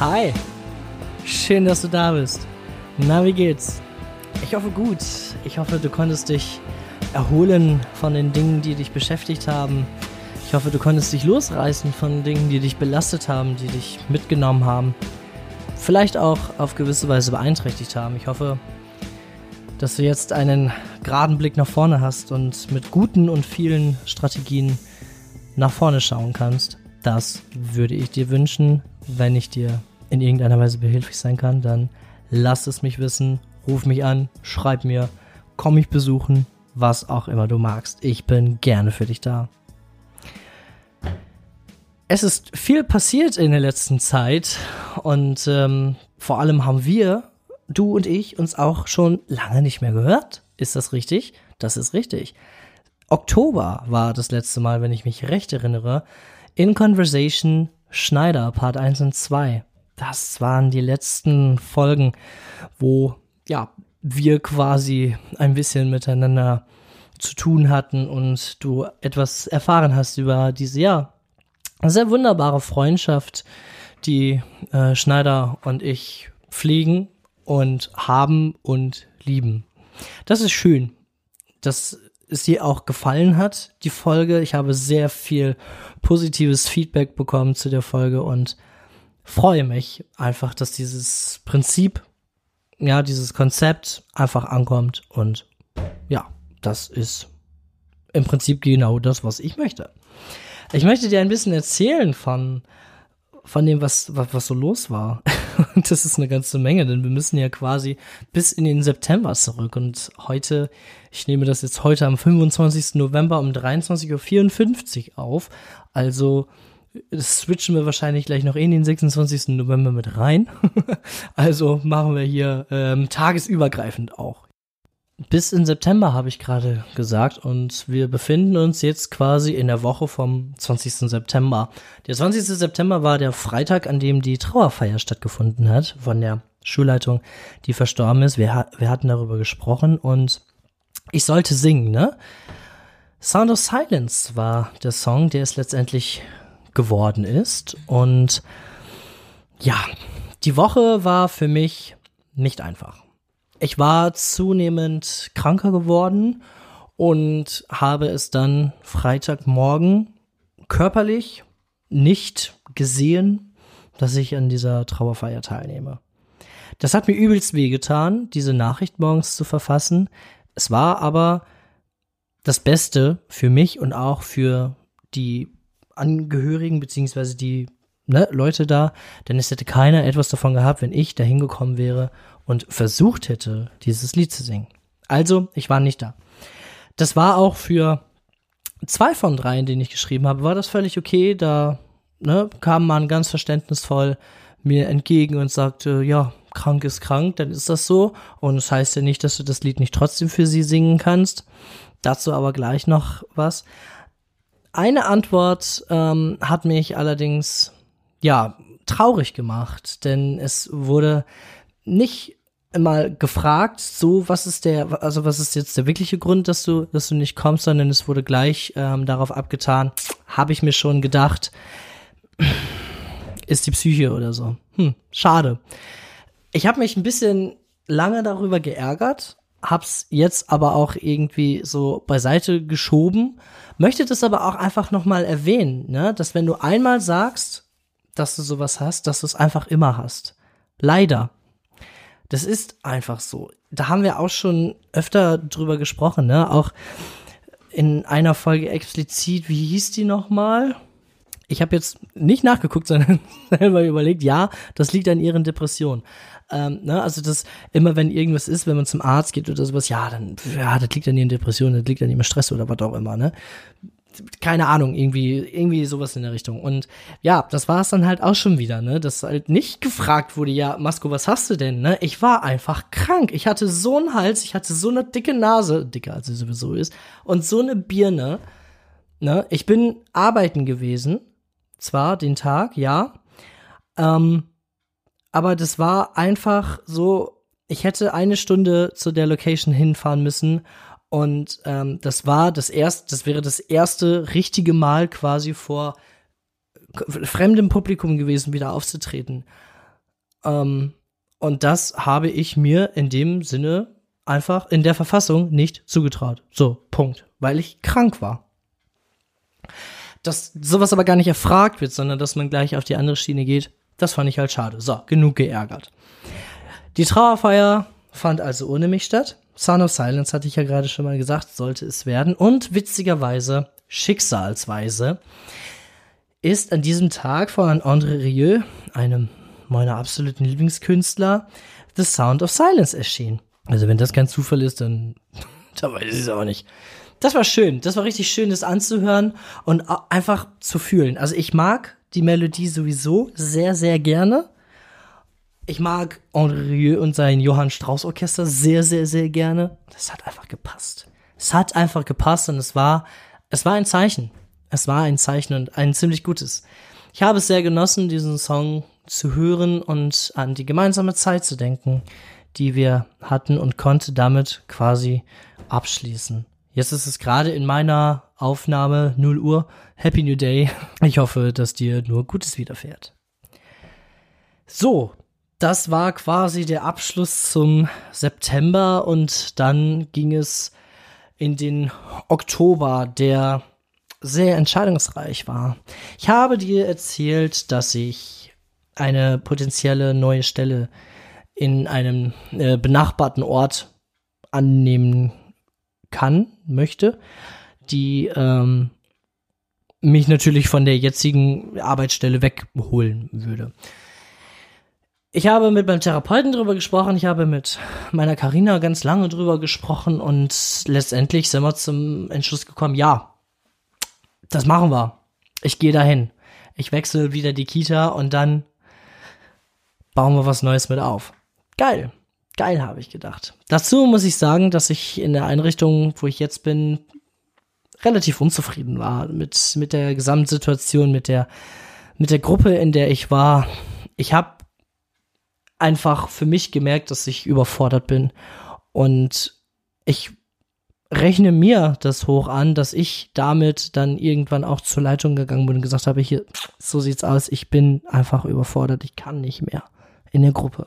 Hi, schön, dass du da bist. Na, wie geht's? Ich hoffe gut. Ich hoffe, du konntest dich erholen von den Dingen, die dich beschäftigt haben. Ich hoffe, du konntest dich losreißen von Dingen, die dich belastet haben, die dich mitgenommen haben. Vielleicht auch auf gewisse Weise beeinträchtigt haben. Ich hoffe, dass du jetzt einen geraden Blick nach vorne hast und mit guten und vielen Strategien nach vorne schauen kannst. Das würde ich dir wünschen. Wenn ich dir in irgendeiner Weise behilflich sein kann, dann lass es mich wissen, ruf mich an, schreib mir, komm mich besuchen, was auch immer du magst. Ich bin gerne für dich da. Es ist viel passiert in der letzten Zeit und ähm, vor allem haben wir, du und ich, uns auch schon lange nicht mehr gehört. Ist das richtig? Das ist richtig. Oktober war das letzte Mal, wenn ich mich recht erinnere, in Conversation Schneider, Part 1 und 2. Das waren die letzten Folgen, wo ja, wir quasi ein bisschen miteinander zu tun hatten und du etwas erfahren hast über diese, ja, sehr wunderbare Freundschaft, die äh, Schneider und ich pflegen und haben und lieben. Das ist schön, dass es dir auch gefallen hat, die Folge. Ich habe sehr viel positives Feedback bekommen zu der Folge und freue mich einfach, dass dieses Prinzip, ja, dieses Konzept einfach ankommt und ja, das ist im Prinzip genau das, was ich möchte. Ich möchte dir ein bisschen erzählen von, von dem, was, was, was so los war. Und das ist eine ganze Menge, denn wir müssen ja quasi bis in den September zurück. Und heute, ich nehme das jetzt heute am 25. November um 23.54 Uhr auf. Also das switchen wir wahrscheinlich gleich noch in den 26. November mit rein. also machen wir hier ähm, tagesübergreifend auch. Bis in September habe ich gerade gesagt und wir befinden uns jetzt quasi in der Woche vom 20. September. Der 20. September war der Freitag, an dem die Trauerfeier stattgefunden hat von der Schulleitung, die verstorben ist. Wir, wir hatten darüber gesprochen und ich sollte singen, ne? Sound of Silence war der Song, der es letztendlich geworden ist und ja, die Woche war für mich nicht einfach. Ich war zunehmend kranker geworden und habe es dann Freitagmorgen körperlich nicht gesehen, dass ich an dieser Trauerfeier teilnehme. Das hat mir übelst wehgetan, diese Nachricht morgens zu verfassen. Es war aber das Beste für mich und auch für die Angehörigen beziehungsweise die ne, Leute da, denn es hätte keiner etwas davon gehabt, wenn ich da hingekommen wäre und versucht hätte, dieses Lied zu singen. Also, ich war nicht da. Das war auch für zwei von drei, denen ich geschrieben habe, war das völlig okay. Da ne, kam man ganz verständnisvoll mir entgegen und sagte, ja, krank ist krank, dann ist das so. Und es das heißt ja nicht, dass du das Lied nicht trotzdem für sie singen kannst. Dazu aber gleich noch was. Eine Antwort ähm, hat mich allerdings, ja, traurig gemacht, denn es wurde nicht mal gefragt, so was ist der, also was ist jetzt der wirkliche Grund, dass du, dass du nicht kommst, sondern es wurde gleich ähm, darauf abgetan, habe ich mir schon gedacht, ist die Psyche oder so. Hm, schade. Ich habe mich ein bisschen lange darüber geärgert, hab's jetzt aber auch irgendwie so beiseite geschoben, möchte das aber auch einfach nochmal erwähnen, ne, dass wenn du einmal sagst, dass du sowas hast, dass du es einfach immer hast. Leider. Das ist einfach so. Da haben wir auch schon öfter drüber gesprochen, ne? Auch in einer Folge explizit, wie hieß die nochmal? Ich habe jetzt nicht nachgeguckt, sondern selber überlegt, ja, das liegt an ihren Depressionen. Ähm, ne, also das immer, wenn irgendwas ist, wenn man zum Arzt geht oder sowas, ja, dann, ja, das liegt an ihren Depressionen, das liegt an ihrem Stress oder was auch immer, ne? Keine Ahnung, irgendwie, irgendwie sowas in der Richtung. Und ja, das war es dann halt auch schon wieder, ne? Dass halt nicht gefragt wurde, ja, Masko, was hast du denn, ne? Ich war einfach krank. Ich hatte so einen Hals, ich hatte so eine dicke Nase, dicker als sie sowieso ist, und so eine Birne, ne? Ich bin arbeiten gewesen, zwar den Tag, ja, ähm, aber das war einfach so, ich hätte eine Stunde zu der Location hinfahren müssen Und ähm, das war das erste, das wäre das erste richtige Mal quasi vor fremdem Publikum gewesen, wieder aufzutreten. Ähm, und das habe ich mir in dem Sinne einfach in der Verfassung nicht zugetraut. So, Punkt. Weil ich krank war. Dass sowas aber gar nicht erfragt wird, sondern dass man gleich auf die andere Schiene geht, das fand ich halt schade. So, genug geärgert. Die Trauerfeier fand also ohne mich statt. Son of Silence hatte ich ja gerade schon mal gesagt, sollte es werden. Und witzigerweise, schicksalsweise, ist an diesem Tag von André Rieu, einem meiner absoluten Lieblingskünstler, The Sound of Silence erschienen. Also wenn das kein Zufall ist, dann, dann weiß ich es aber nicht. Das war schön. Das war richtig schön, das anzuhören und einfach zu fühlen. Also ich mag die Melodie sowieso sehr, sehr gerne. Ich mag André und sein Johann Strauss Orchester sehr, sehr, sehr gerne. Das hat einfach gepasst. Es hat einfach gepasst und es war, es war ein Zeichen. Es war ein Zeichen und ein ziemlich gutes. Ich habe es sehr genossen, diesen Song zu hören und an die gemeinsame Zeit zu denken, die wir hatten und konnte damit quasi abschließen. Jetzt ist es gerade in meiner Aufnahme 0 Uhr. Happy New Day. Ich hoffe, dass dir nur Gutes widerfährt. So, das war quasi der Abschluss zum September und dann ging es in den Oktober, der sehr entscheidungsreich war. Ich habe dir erzählt, dass ich eine potenzielle neue Stelle in einem äh, benachbarten Ort annehmen kann, möchte, die ähm, mich natürlich von der jetzigen Arbeitsstelle wegholen würde. Ich habe mit meinem Therapeuten drüber gesprochen, ich habe mit meiner Karina ganz lange drüber gesprochen und letztendlich sind wir zum Entschluss gekommen, ja, das machen wir. Ich gehe dahin. Ich wechsle wieder die Kita und dann bauen wir was Neues mit auf. Geil. Geil, habe ich gedacht. Dazu muss ich sagen, dass ich in der Einrichtung, wo ich jetzt bin, relativ unzufrieden war mit, mit der Gesamtsituation, mit der, mit der Gruppe, in der ich war. Ich habe einfach für mich gemerkt, dass ich überfordert bin. Und ich rechne mir das hoch an, dass ich damit dann irgendwann auch zur Leitung gegangen bin und gesagt habe, hier, so sieht's aus, ich bin einfach überfordert, ich kann nicht mehr in der Gruppe.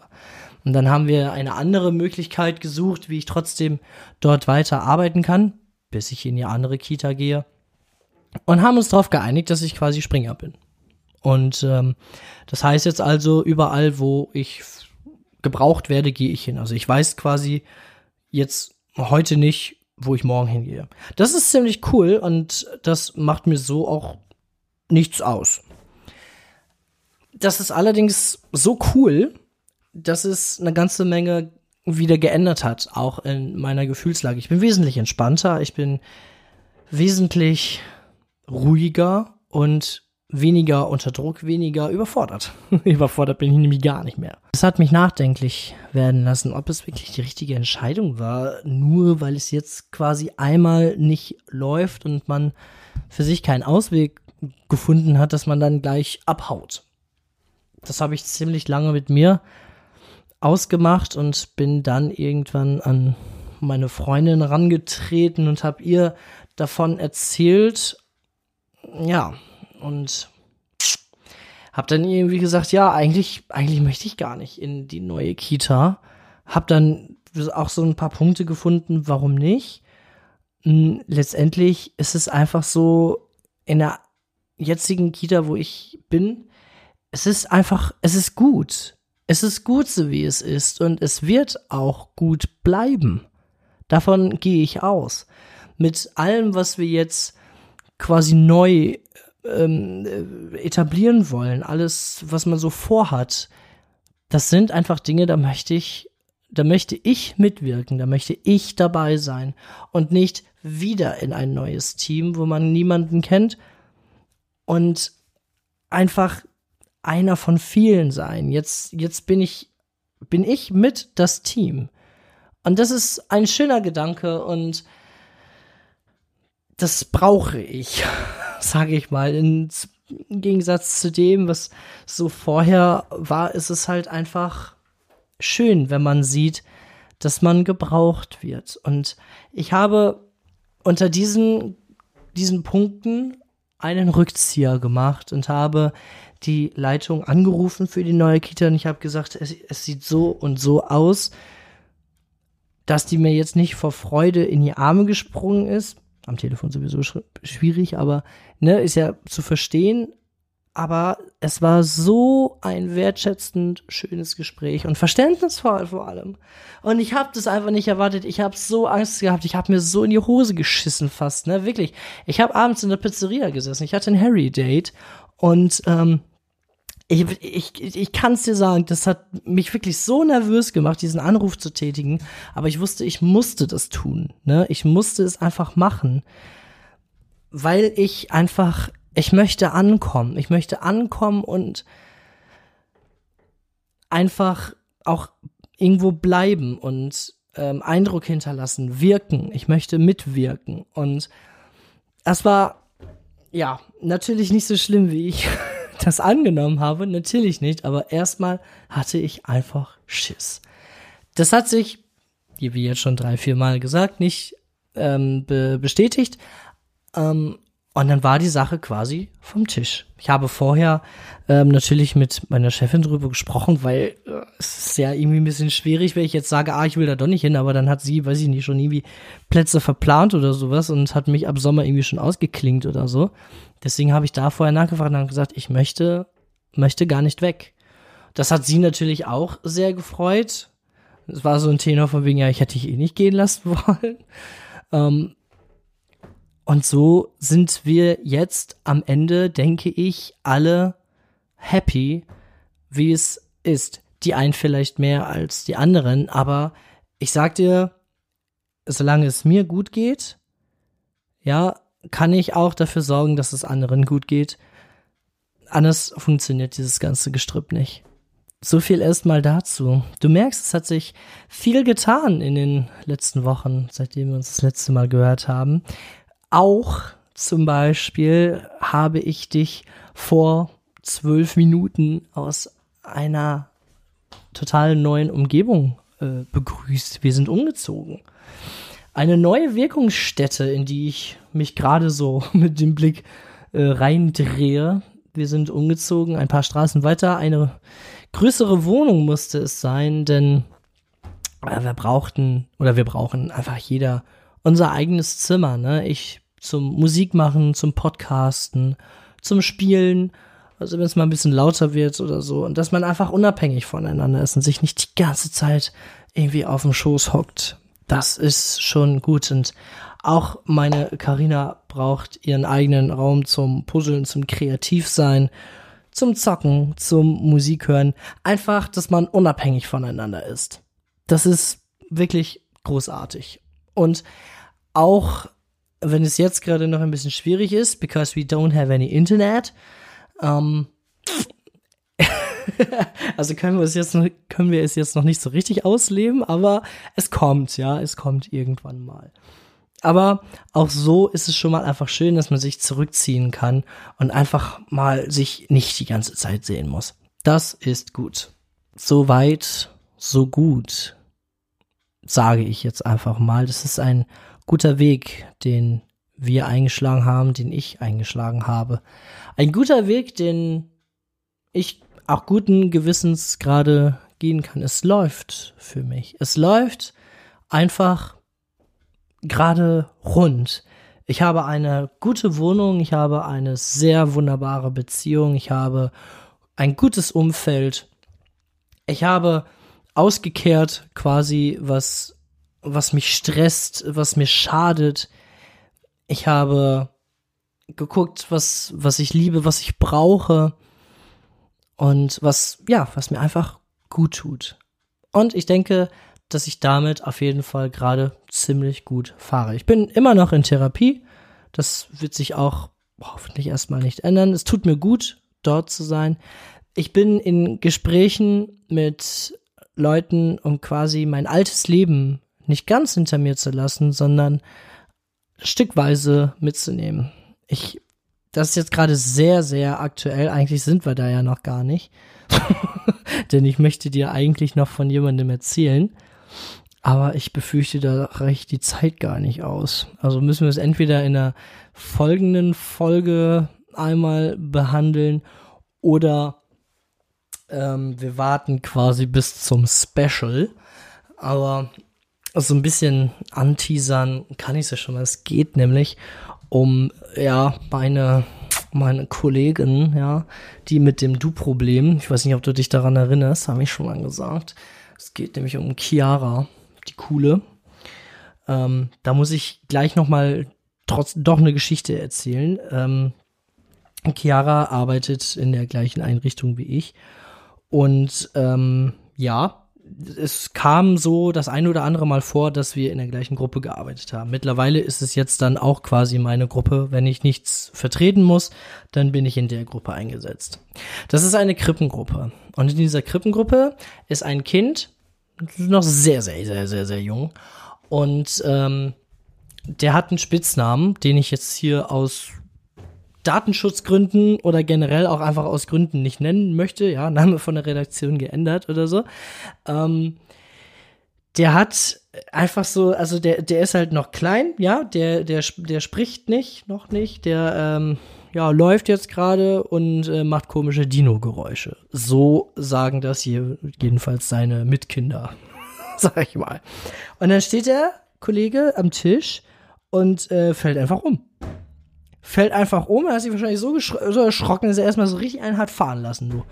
Und dann haben wir eine andere Möglichkeit gesucht, wie ich trotzdem dort weiter arbeiten kann, bis ich in die andere Kita gehe. Und haben uns darauf geeinigt, dass ich quasi Springer bin. Und ähm, das heißt jetzt also, überall, wo ich gebraucht werde, gehe ich hin. Also ich weiß quasi jetzt heute nicht, wo ich morgen hingehe. Das ist ziemlich cool und das macht mir so auch nichts aus. Das ist allerdings so cool, dass es eine ganze Menge wieder geändert hat, auch in meiner Gefühlslage. Ich bin wesentlich entspannter, ich bin wesentlich ruhiger und weniger unter Druck, weniger überfordert. überfordert bin ich nämlich gar nicht mehr. Es hat mich nachdenklich werden lassen, ob es wirklich die richtige Entscheidung war, nur weil es jetzt quasi einmal nicht läuft und man für sich keinen Ausweg gefunden hat, dass man dann gleich abhaut. Das habe ich ziemlich lange mit mir ausgemacht und bin dann irgendwann an meine Freundin rangetreten und habe ihr davon erzählt. Ja, und habe dann irgendwie gesagt, ja, eigentlich eigentlich möchte ich gar nicht in die neue Kita. Hab dann auch so ein paar Punkte gefunden, warum nicht. Hm, letztendlich ist es einfach so in der jetzigen Kita, wo ich bin, es ist einfach, es ist gut. Es ist gut so, wie es ist und es wird auch gut bleiben. Davon gehe ich aus. Mit allem, was wir jetzt quasi neu ähm, etablieren wollen, alles, was man so vorhat, das sind einfach Dinge, da möchte ich, da möchte ich mitwirken, da möchte ich dabei sein und nicht wieder in ein neues Team, wo man niemanden kennt und einfach einer von vielen sein. Jetzt, jetzt bin ich, bin ich mit das Team. Und das ist ein schöner Gedanke und das brauche ich, sage ich mal. Im Gegensatz zu dem, was so vorher war, ist es halt einfach schön, wenn man sieht, dass man gebraucht wird. Und ich habe unter diesen, diesen Punkten einen Rückzieher gemacht und habe die Leitung angerufen für die neue Kita und ich habe gesagt, es, es sieht so und so aus, dass die mir jetzt nicht vor Freude in die Arme gesprungen ist. Am Telefon sowieso schwierig, aber ne, ist ja zu verstehen. Aber es war so ein wertschätzend schönes Gespräch und verständnisvoll vor allem. Und ich habe das einfach nicht erwartet. Ich habe so Angst gehabt. Ich habe mir so in die Hose geschissen fast. Ne, wirklich. Ich habe abends in der Pizzeria gesessen. Ich hatte ein Harry-Date und ähm, ich, ich, ich kann es dir sagen, das hat mich wirklich so nervös gemacht, diesen Anruf zu tätigen. Aber ich wusste, ich musste das tun. Ne? Ich musste es einfach machen, weil ich einfach, ich möchte ankommen. Ich möchte ankommen und einfach auch irgendwo bleiben und ähm, Eindruck hinterlassen, wirken. Ich möchte mitwirken. Und das war ja natürlich nicht so schlimm, wie ich das angenommen habe, natürlich nicht, aber erstmal hatte ich einfach Schiss. Das hat sich, wie jetzt schon drei, vier Mal gesagt, nicht ähm, be bestätigt. Ähm, und dann war die Sache quasi vom Tisch. Ich habe vorher ähm, natürlich mit meiner Chefin drüber gesprochen, weil äh, es ist ja irgendwie ein bisschen schwierig, wenn ich jetzt sage, ah, ich will da doch nicht hin, aber dann hat sie, weiß ich nicht, schon irgendwie Plätze verplant oder sowas und hat mich ab Sommer irgendwie schon ausgeklingt oder so. Deswegen habe ich da vorher nachgefragt und gesagt, ich möchte, möchte gar nicht weg. Das hat sie natürlich auch sehr gefreut. Es war so ein Tenor von wegen, ja, ich hätte dich eh nicht gehen lassen wollen. Ähm, und so sind wir jetzt am Ende, denke ich, alle happy, wie es ist. Die einen vielleicht mehr als die anderen, aber ich sag dir, solange es mir gut geht, ja, kann ich auch dafür sorgen, dass es anderen gut geht. Anders funktioniert dieses ganze Gestrüpp nicht. So viel erstmal dazu. Du merkst, es hat sich viel getan in den letzten Wochen, seitdem wir uns das letzte Mal gehört haben. Auch zum Beispiel habe ich dich vor zwölf Minuten aus einer total neuen Umgebung äh, begrüßt. Wir sind umgezogen eine neue Wirkungsstätte, in die ich mich gerade so mit dem Blick äh, reindrehe. Wir sind umgezogen, ein paar Straßen weiter. Eine größere Wohnung musste es sein, denn äh, wir brauchten oder wir brauchen einfach jeder unser eigenes Zimmer. Ne? Ich zum Musik machen, zum Podcasten, zum Spielen. Also wenn es mal ein bisschen lauter wird oder so. Und dass man einfach unabhängig voneinander ist und sich nicht die ganze Zeit irgendwie auf dem Schoß hockt das ist schon gut. Und auch meine Karina braucht ihren eigenen Raum zum Puzzeln, zum Kreativsein, zum Zocken, zum Musik hören. Einfach, dass man unabhängig voneinander ist. Das ist wirklich großartig. Und auch wenn es jetzt gerade noch ein bisschen schwierig ist, because we don't have any Internet, ähm, also können wir es jetzt noch, können wir es jetzt noch nicht so richtig ausleben, aber es kommt, ja, es kommt irgendwann mal. Aber auch so ist es schon mal einfach schön, dass man sich zurückziehen kann und einfach mal sich nicht die ganze Zeit sehen muss. Das ist gut. So weit, so gut, sage ich jetzt einfach mal. Das ist ein guter Weg, den wir eingeschlagen haben, den ich eingeschlagen habe. Ein guter Weg, den ich auch guten Gewissens gerade gehen kann. Es läuft für mich. Es läuft einfach gerade rund. Ich habe eine gute Wohnung, ich habe eine sehr wunderbare Beziehung, ich habe ein gutes Umfeld. Ich habe ausgekehrt quasi, was, was mich stresst, was mir schadet. Ich habe geguckt, was, was ich liebe, was ich brauche und was, ja, was mir einfach gut tut. Und ich denke, dass ich damit auf jeden Fall gerade ziemlich gut fahre. Ich bin immer noch in Therapie. Das wird sich auch hoffentlich erstmal nicht ändern. Es tut mir gut, dort zu sein. Ich bin in Gesprächen mit Leuten, um quasi mein altes Leben nicht ganz hinter mir zu lassen, sondern stückweise mitzunehmen. Ich das ist jetzt gerade sehr, sehr aktuell. Eigentlich sind wir da ja noch gar nicht. Denn ich möchte dir eigentlich noch von jemandem erzählen. aber ich befürchte, da reicht die Zeit gar nicht aus. Also müssen wir es entweder in der folgenden Folge einmal behandeln oder ähm, wir warten quasi bis zum Special. Aber so ein bisschen anteasern kann ich es ja schon mal. Es geht nämlich um, ja, meine, meine Kollegin, ja, die mit dem Du-Problem, ich weiß nicht, ob du dich daran erinnerst, habe ich schon mal gesagt. Es geht nämlich um Chiara, die coole. Ähm, da muss ich gleich noch mal trotz doch eine Geschichte erzählen. Ähm, Chiara arbeitet in der gleichen Einrichtung wie ich und ähm, ja, es kam so das eine oder andere Mal vor, dass wir in der gleichen Gruppe gearbeitet haben. Mittlerweile ist es jetzt dann auch quasi meine Gruppe. Wenn ich nichts vertreten muss, dann bin ich in der Gruppe eingesetzt. Das ist eine Krippengruppe. Und in dieser Krippengruppe ist ein Kind, noch sehr, sehr, sehr, sehr, sehr jung. Und ähm, der hat einen Spitznamen, den ich jetzt hier aus Datenschutzgründen oder generell auch einfach aus Gründen nicht nennen möchte, ja, Name von der Redaktion geändert oder so. Ähm, der hat einfach so, also der, der ist halt noch klein, ja, der, der, der spricht nicht, noch nicht, der, ähm, ja, läuft jetzt gerade und äh, macht komische Dino-Geräusche. So sagen das hier jedenfalls seine Mitkinder, sag ich mal. Und dann steht der Kollege am Tisch und äh, fällt einfach um fällt einfach um. Er hat sich wahrscheinlich so, so erschrocken, dass er erstmal so richtig einen hat fahren lassen. Du.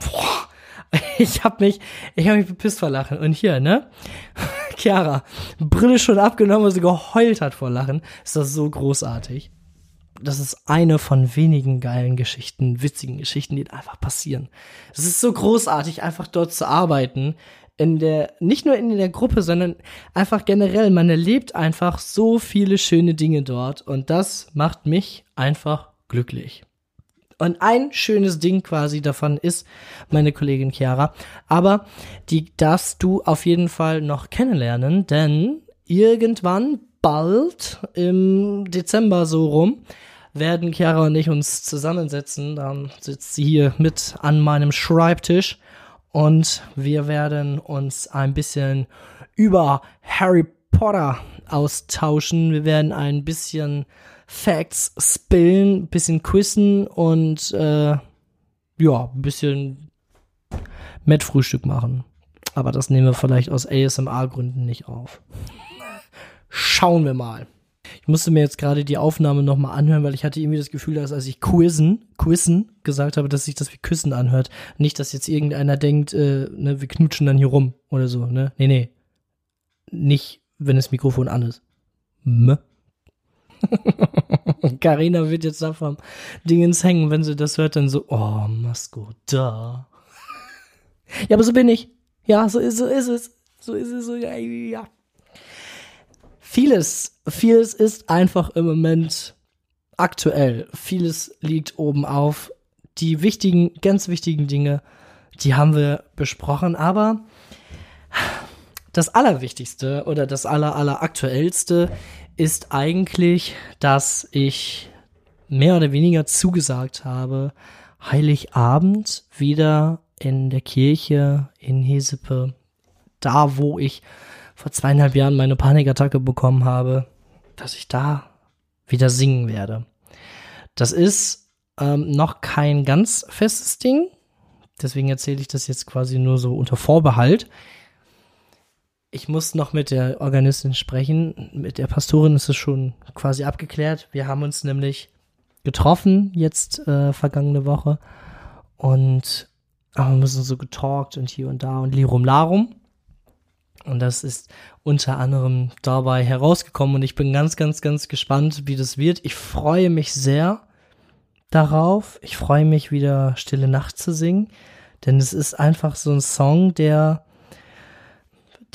Boah. Ich hab mich, ich hab mich bepisst vor Lachen. Und hier, ne? Chiara, Brille schon abgenommen, weil sie geheult hat vor Lachen. Ist das so großartig. Das ist eine von wenigen geilen Geschichten, witzigen Geschichten, die einfach passieren. Es ist so großartig, einfach dort zu arbeiten in der, nicht nur in der Gruppe, sondern einfach generell, man erlebt einfach so viele schöne Dinge dort und das macht mich einfach glücklich. Und ein schönes Ding quasi davon ist meine Kollegin Chiara. Aber die darfst du auf jeden Fall noch kennenlernen, denn irgendwann, bald, im Dezember so rum, werden Chiara und ich uns zusammensetzen. Dann sitzt sie hier mit an meinem Schreibtisch und wir werden uns ein bisschen über Harry Potter austauschen. Wir werden ein bisschen Facts spillen, bisschen quizzen und äh, ja, ein bisschen Met-Frühstück machen. Aber das nehmen wir vielleicht aus ASMR-Gründen nicht auf. Schauen wir mal. Ich musste mir jetzt gerade die Aufnahme nochmal anhören, weil ich hatte irgendwie das Gefühl, dass als ich quizzen, quizzen gesagt habe, dass sich das wie Küssen anhört. Nicht, dass jetzt irgendeiner denkt, äh, ne, wir knutschen dann hier rum oder so, ne? Nee, nee. Nicht, wenn das Mikrofon an ist. M. Carina wird jetzt da vom Dingens hängen, wenn sie das hört, dann so, oh, Masko, da. ja, aber so bin ich. Ja, so ist, so ist es. So ist es, so, ja, ja vieles, vieles ist einfach im Moment aktuell. Vieles liegt oben auf. Die wichtigen, ganz wichtigen Dinge, die haben wir besprochen, aber das Allerwichtigste oder das Aller, Alleraktuellste ist eigentlich, dass ich mehr oder weniger zugesagt habe, Heiligabend wieder in der Kirche in Hesepe, da wo ich vor zweieinhalb Jahren meine Panikattacke bekommen habe, dass ich da wieder singen werde. Das ist ähm, noch kein ganz festes Ding. Deswegen erzähle ich das jetzt quasi nur so unter Vorbehalt. Ich muss noch mit der Organistin sprechen. Mit der Pastorin ist es schon quasi abgeklärt. Wir haben uns nämlich getroffen jetzt äh, vergangene Woche und haben wir so getalkt und hier und da und Lirum Larum. Und das ist unter anderem dabei herausgekommen und ich bin ganz, ganz, ganz gespannt, wie das wird. Ich freue mich sehr darauf. Ich freue mich wieder Stille Nacht zu singen, denn es ist einfach so ein Song, der,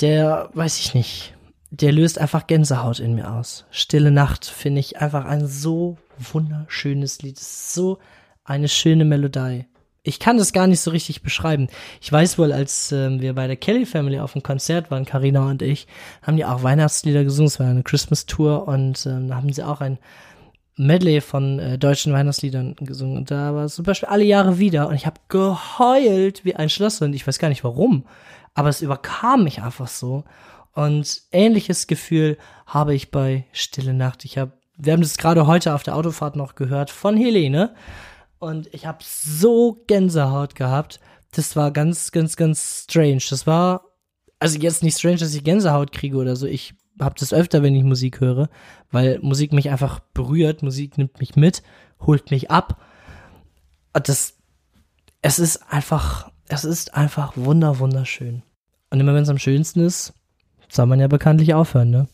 der, weiß ich nicht, der löst einfach Gänsehaut in mir aus. Stille Nacht finde ich einfach ein so wunderschönes Lied. So eine schöne Melodie ich kann das gar nicht so richtig beschreiben. Ich weiß wohl, als äh, wir bei der Kelly Family auf dem Konzert waren, Karina und ich, haben die auch Weihnachtslieder gesungen. Es war eine Christmas Tour und äh, da haben sie auch ein Medley von äh, deutschen Weihnachtsliedern gesungen. Und da war es zum Beispiel alle Jahre wieder und ich habe geheult wie ein Schloss und ich weiß gar nicht warum, aber es überkam mich einfach so. Und ähnliches Gefühl habe ich bei Stille Nacht. Ich habe, wir haben das gerade heute auf der Autofahrt noch gehört von Helene. Und ich habe so Gänsehaut gehabt. Das war ganz, ganz, ganz strange. Das war, also jetzt nicht strange, dass ich Gänsehaut kriege oder so. Ich habe das öfter, wenn ich Musik höre, weil Musik mich einfach berührt. Musik nimmt mich mit, holt mich ab. Das, es ist einfach, es ist einfach wunder, wunderschön. Und immer wenn es am schönsten ist, soll man ja bekanntlich aufhören, ne?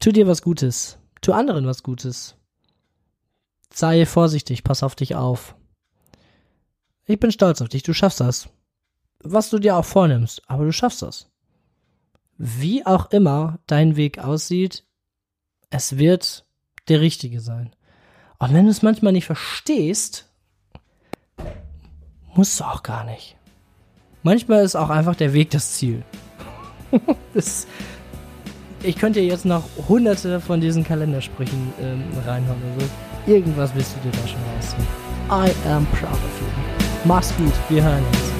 Tu dir was Gutes. Tu anderen was Gutes. Sei vorsichtig, pass auf dich auf. Ich bin stolz auf dich, du schaffst das. Was du dir auch vornimmst, aber du schaffst das. Wie auch immer dein Weg aussieht, es wird der richtige sein. Und wenn du es manchmal nicht verstehst, musst du auch gar nicht. Manchmal ist auch einfach der Weg das Ziel. das, ich könnte jetzt noch hunderte von diesen Kalendersprüchen ähm, reinhauen. Also irgendwas willst du dir da schon rausziehen. I am proud of you. Mach's gut, wir hören uns.